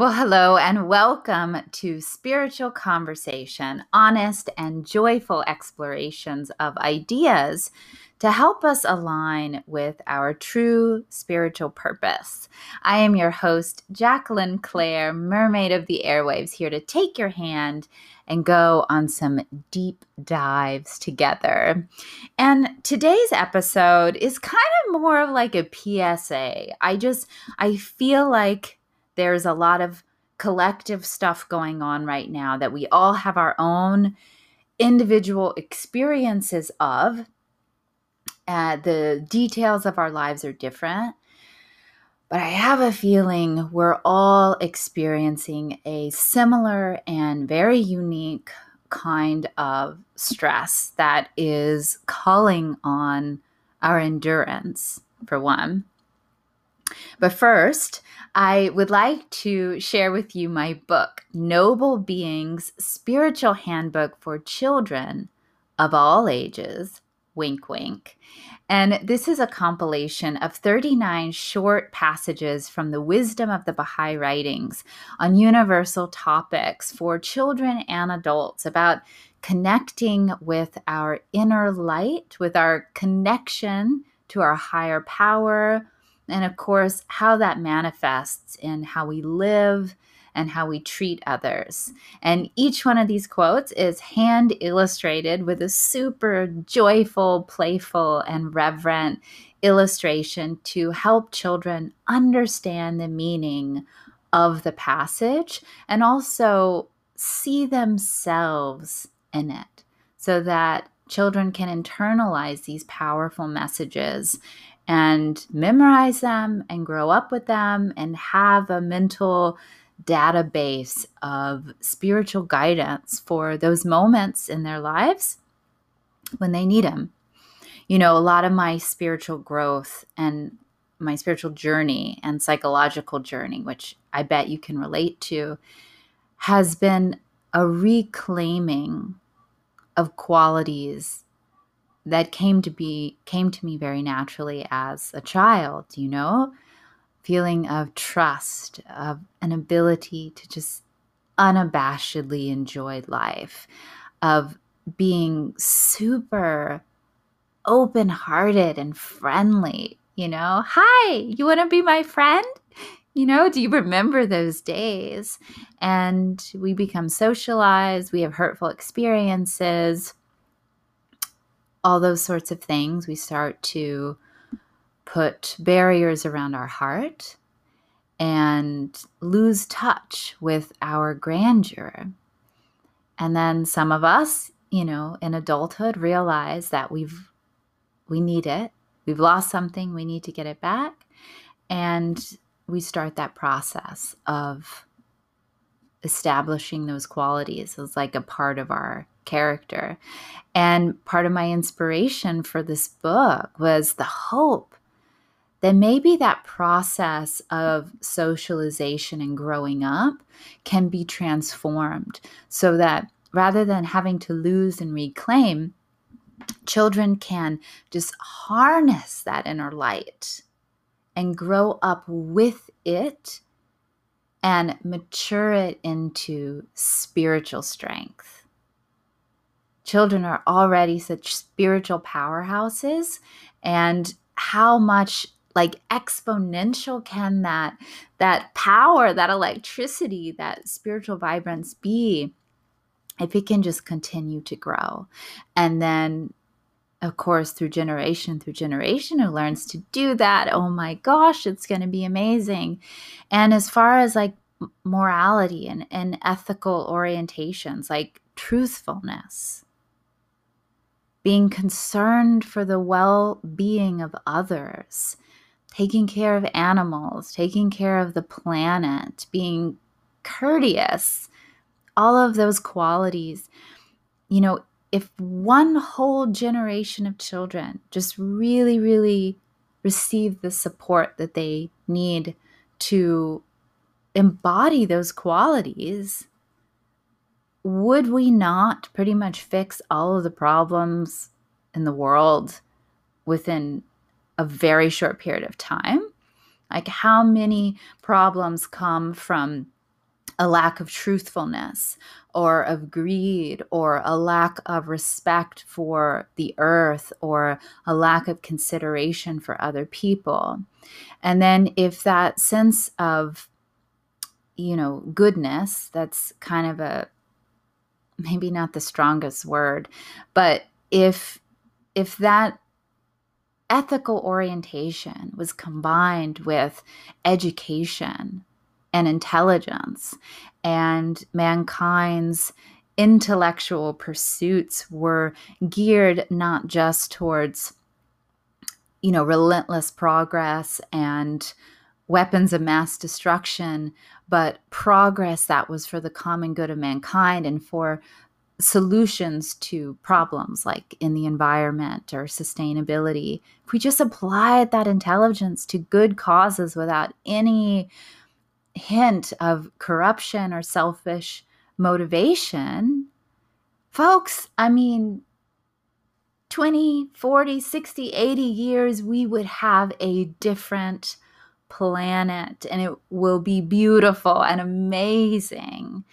Well, hello and welcome to Spiritual Conversation, honest and joyful explorations of ideas to help us align with our true spiritual purpose. I am your host, Jacqueline Claire, Mermaid of the Airwaves, here to take your hand and go on some deep dives together. And today's episode is kind of more of like a PSA. I just, I feel like there's a lot of collective stuff going on right now that we all have our own individual experiences of. Uh, the details of our lives are different. But I have a feeling we're all experiencing a similar and very unique kind of stress that is calling on our endurance, for one. But first, I would like to share with you my book, Noble Beings Spiritual Handbook for Children of All Ages. Wink, wink. And this is a compilation of 39 short passages from the wisdom of the Baha'i writings on universal topics for children and adults about connecting with our inner light, with our connection to our higher power, and of course, how that manifests in how we live and how we treat others. And each one of these quotes is hand illustrated with a super joyful, playful, and reverent illustration to help children understand the meaning of the passage and also see themselves in it so that children can internalize these powerful messages and memorize them and grow up with them and have a mental database of spiritual guidance for those moments in their lives when they need them. You know, a lot of my spiritual growth and my spiritual journey and psychological journey, which I bet you can relate to, has been a reclaiming of qualities that came to be came to me very naturally as a child you know? Feeling of trust of an ability to just unabashedly enjoy life of being super open-hearted and friendly you know? Hi you want to be my friend? You know do you remember those days? And we become socialized we have hurtful experiences all those sorts of things, we start to put barriers around our heart and lose touch with our grandeur. And then some of us, you know, in adulthood realize that we've we need it. We've lost something, we need to get it back. And we start that process of establishing those qualities as like a part of our character. And part of my inspiration for this book was the hope that maybe that process of socialization and growing up can be transformed so that rather than having to lose and reclaim, children can just harness that inner light and grow up with it and mature it into spiritual strength children are already such spiritual powerhouses and how much like exponential can that that power that electricity that spiritual vibrance be if it can just continue to grow? And then of course through generation through generation who learns to do that oh my gosh it's going to be amazing. And as far as like morality and, and ethical orientations like truthfulness being concerned for the well being of others, taking care of animals, taking care of the planet, being courteous, all of those qualities. You know, if one whole generation of children just really, really receive the support that they need to embody those qualities, would we not pretty much fix all of the problems in the world within a very short period of time? Like, how many problems come from a lack of truthfulness or of greed or a lack of respect for the earth or a lack of consideration for other people. And then if that sense of you know, goodness, that's kind of a maybe not the strongest word, but if if that ethical orientation was combined with education and intelligence and mankind's intellectual pursuits were geared not just towards you know relentless progress and weapons of mass destruction but progress that was for the common good of mankind and for solutions to problems like in the environment or sustainability. If we just applied that intelligence to good causes without any hint of corruption or selfish motivation, folks, I mean, 20, 40, 60, 80 years, we would have a different planet and it will be beautiful and amazing.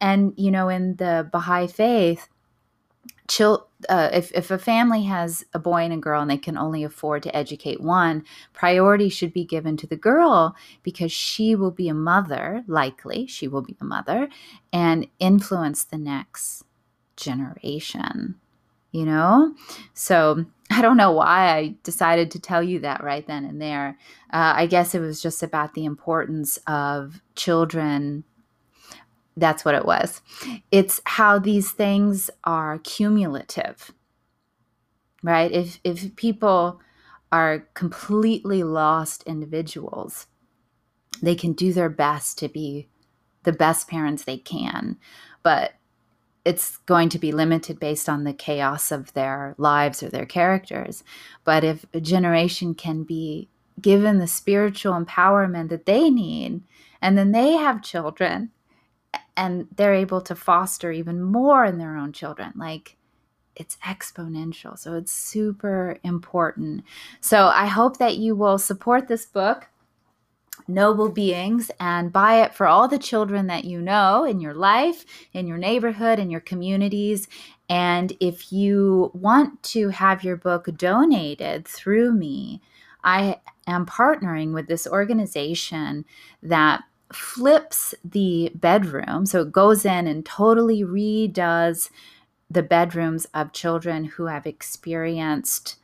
And, you know, in the Baha'i faith, uh, if, if a family has a boy and a girl and they can only afford to educate one, priority should be given to the girl because she will be a mother, likely, she will be a mother, and influence the next generation, you know? So I don't know why I decided to tell you that right then and there. Uh, I guess it was just about the importance of children that's what it was. It's how these things are cumulative. Right? If if people are completely lost individuals, they can do their best to be the best parents they can, but it's going to be limited based on the chaos of their lives or their characters. But if a generation can be given the spiritual empowerment that they need, and then they have children and they're able to foster even more in their own children like it's exponential. So it's super important. So i hope that you will support this book noble beings and buy it for all the children that you know in your life in your neighborhood in your communities and if you want to have your book donated through me i am partnering with this organization that flips the bedroom. So it goes in and totally redoes the bedrooms of children who have experienced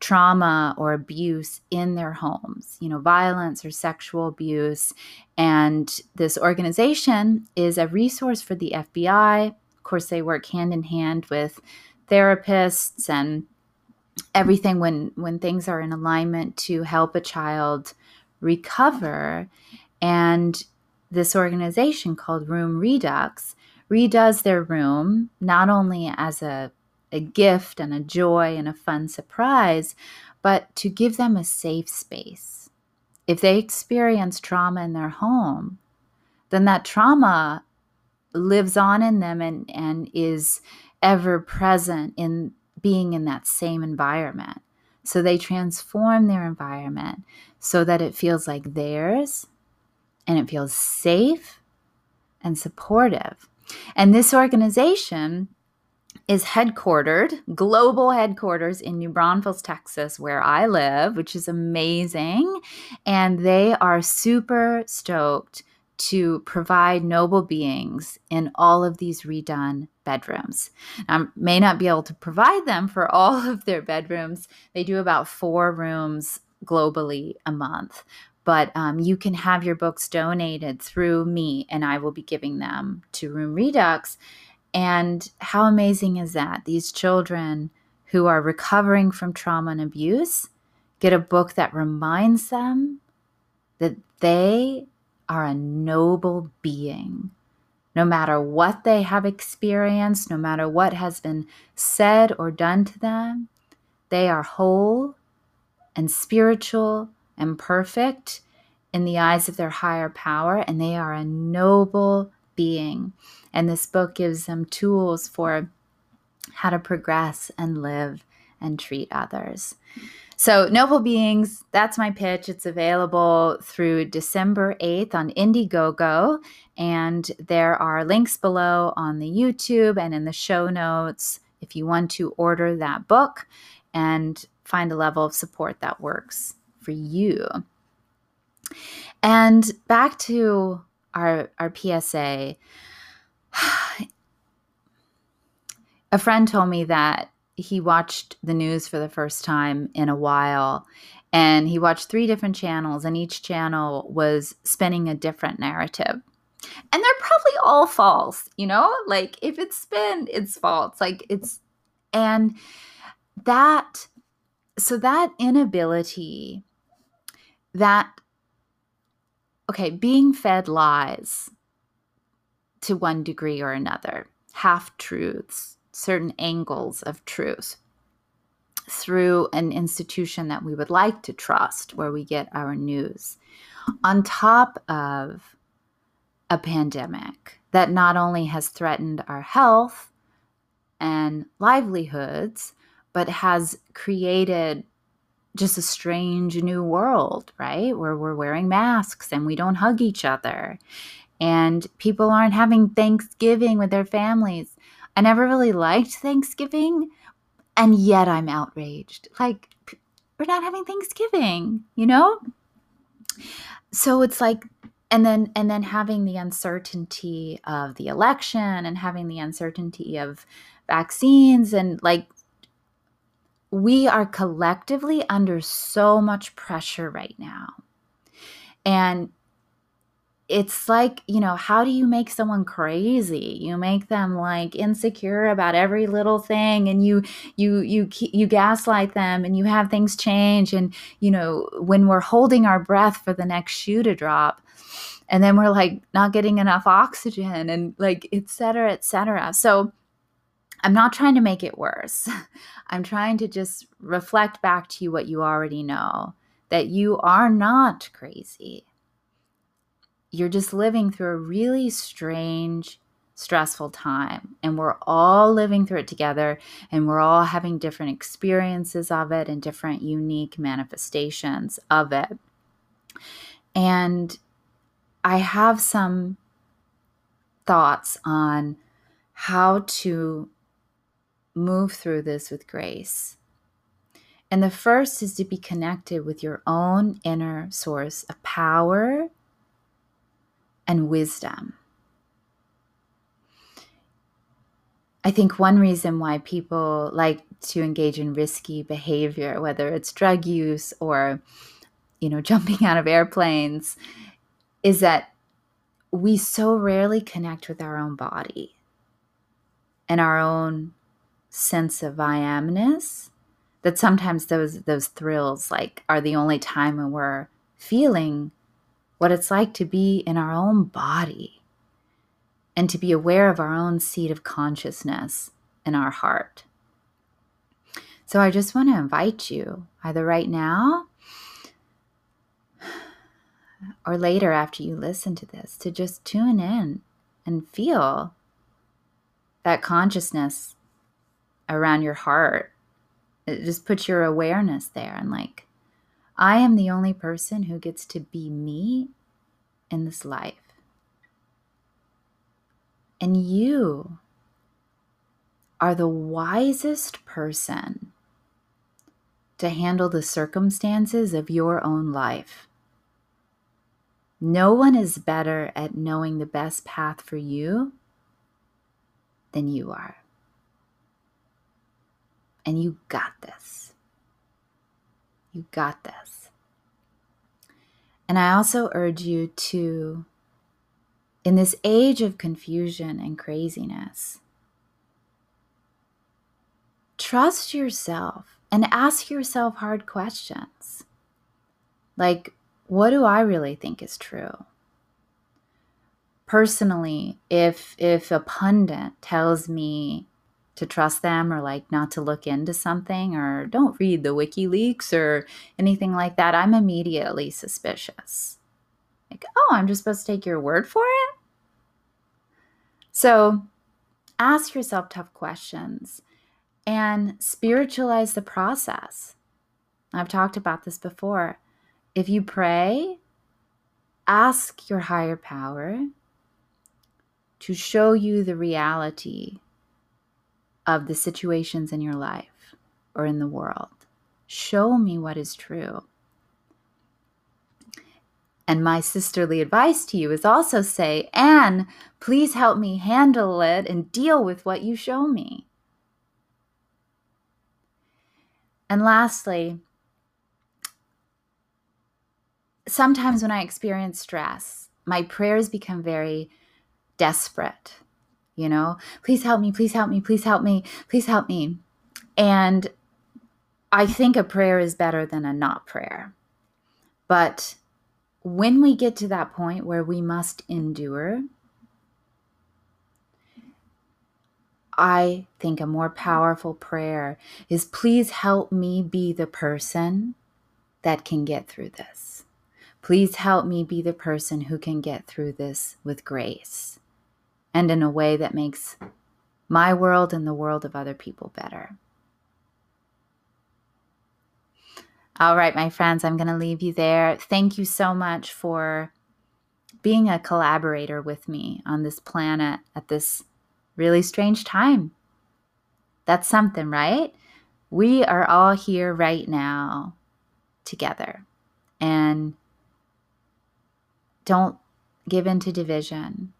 trauma or abuse in their homes, you know, violence or sexual abuse. And this organization is a resource for the FBI. Of course, they work hand in hand with therapists and everything when when things are in alignment to help a child recover and this organization called Room Redux redoes their room not only as a, a gift and a joy and a fun surprise, but to give them a safe space. If they experience trauma in their home, then that trauma lives on in them and, and is ever present in being in that same environment. So they transform their environment so that it feels like theirs and it feels safe and supportive. And this organization is headquartered, global headquarters in New Braunfels, Texas, where I live, which is amazing. And they are super stoked to provide noble beings in all of these redone bedrooms. I may not be able to provide them for all of their bedrooms. They do about four rooms globally a month but um, you can have your books donated through me and i will be giving them to room redux and how amazing is that? These children who are recovering from trauma and abuse get a book that reminds them that they are a noble being. No matter what they have experienced, no matter what has been said or done to them, they are whole and spiritual and perfect in the eyes of their higher power, and they are a noble being. And this book gives them tools for how to progress and live and treat others. So, Noble Beings, that's my pitch. It's available through December 8th on Indiegogo. And there are links below on the YouTube and in the show notes if you want to order that book and find a level of support that works for you. And back to our, our PSA. A friend told me that he watched the news for the first time in a while and he watched three different channels and each channel was spinning a different narrative. And they're probably all false you know? Like if it's spin it's false. Like it's and that so that inability that okay being fed lies to one degree or another. Half truths certain angles of truth through an institution that we would like to trust where we get our news, on top of a pandemic that not only has threatened our health and livelihoods, but has created just a strange new world, right? Where we're wearing masks and we don't hug each other. And people aren't having Thanksgiving with their families. I never really liked Thanksgiving, and yet I'm outraged. Like, we're not having Thanksgiving, you know? So it's like, and then and then having the uncertainty of the election and having the uncertainty of vaccines and like we are collectively under so much pressure right now. And it's like you know how do you make someone crazy? You make them like insecure about every little thing and you you you you gaslight them and you have things change and you know when we're holding our breath for the next shoe to drop and then we're like not getting enough oxygen and like et cetera et cetera. So i'm not trying to make it worse i'm trying to just reflect back to you what you already know that you are not crazy you're just living through a really strange, stressful time. And we're all living through it together and we're all having different experiences of it and different unique manifestations of it. And I have some thoughts on how to move through this with grace. And the first is to be connected with your own inner source of power and wisdom. I think one reason why people like to engage in risky behavior, whether it's drug use or, you know, jumping out of airplanes, is that we so rarely connect with our own body and our own sense of I amness that sometimes those those thrills like are the only time when we're feeling what it's like to be in our own body and to be aware of our own seat of consciousness in our heart. So I just want to invite you, either right now or later after you listen to this, to just tune in and feel that consciousness around your heart. It just put your awareness there and like I am the only person who gets to be me in this life. And you are the wisest person to handle the circumstances of your own life. No one is better at knowing the best path for you than you are. And you got this. You got this. And I also urge you to, in this age of confusion and craziness, trust yourself and ask yourself hard questions. Like, what do I really think is true? Personally, if if a pundit tells me to trust them or like not to look into something or don't read the WikiLeaks or anything like that, I'm immediately suspicious. Like, oh, I'm just supposed to take your word for it? So ask yourself tough questions and spiritualize the process. I've talked about this before. If you pray, ask your higher power to show you the reality of the situations in your life or in the world. Show me what is true. And my sisterly advice to you is also say, Anne, please help me handle it and deal with what you show me. And lastly, sometimes when I experience stress, my prayers become very desperate. You know, please help me, please help me, please help me, please help me. And I think a prayer is better than a not prayer. But when we get to that point where we must endure, I think a more powerful prayer is please help me be the person that can get through this. Please help me be the person who can get through this with grace and in a way that makes my world and the world of other people better. All right, my friends, I'm going to leave you there. Thank you so much for being a collaborator with me on this planet at this really strange time. That's something, right? We are all here right now together. And don't give in to division.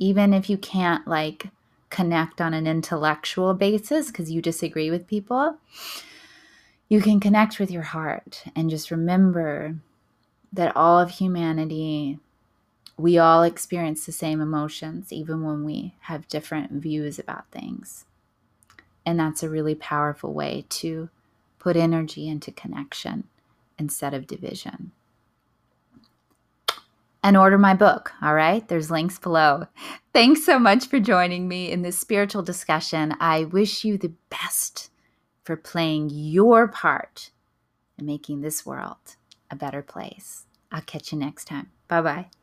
Even if you can't like connect on an intellectual basis because you disagree with people, you can connect with your heart and just remember that all of humanity we all experience the same emotions, even when we have different views about things. And that's a really powerful way to put energy into connection instead of division. And order my book, all right? There's links below. Thanks so much for joining me in this spiritual discussion. I wish you the best for playing your part in making this world a better place. I'll catch you next time. Bye bye.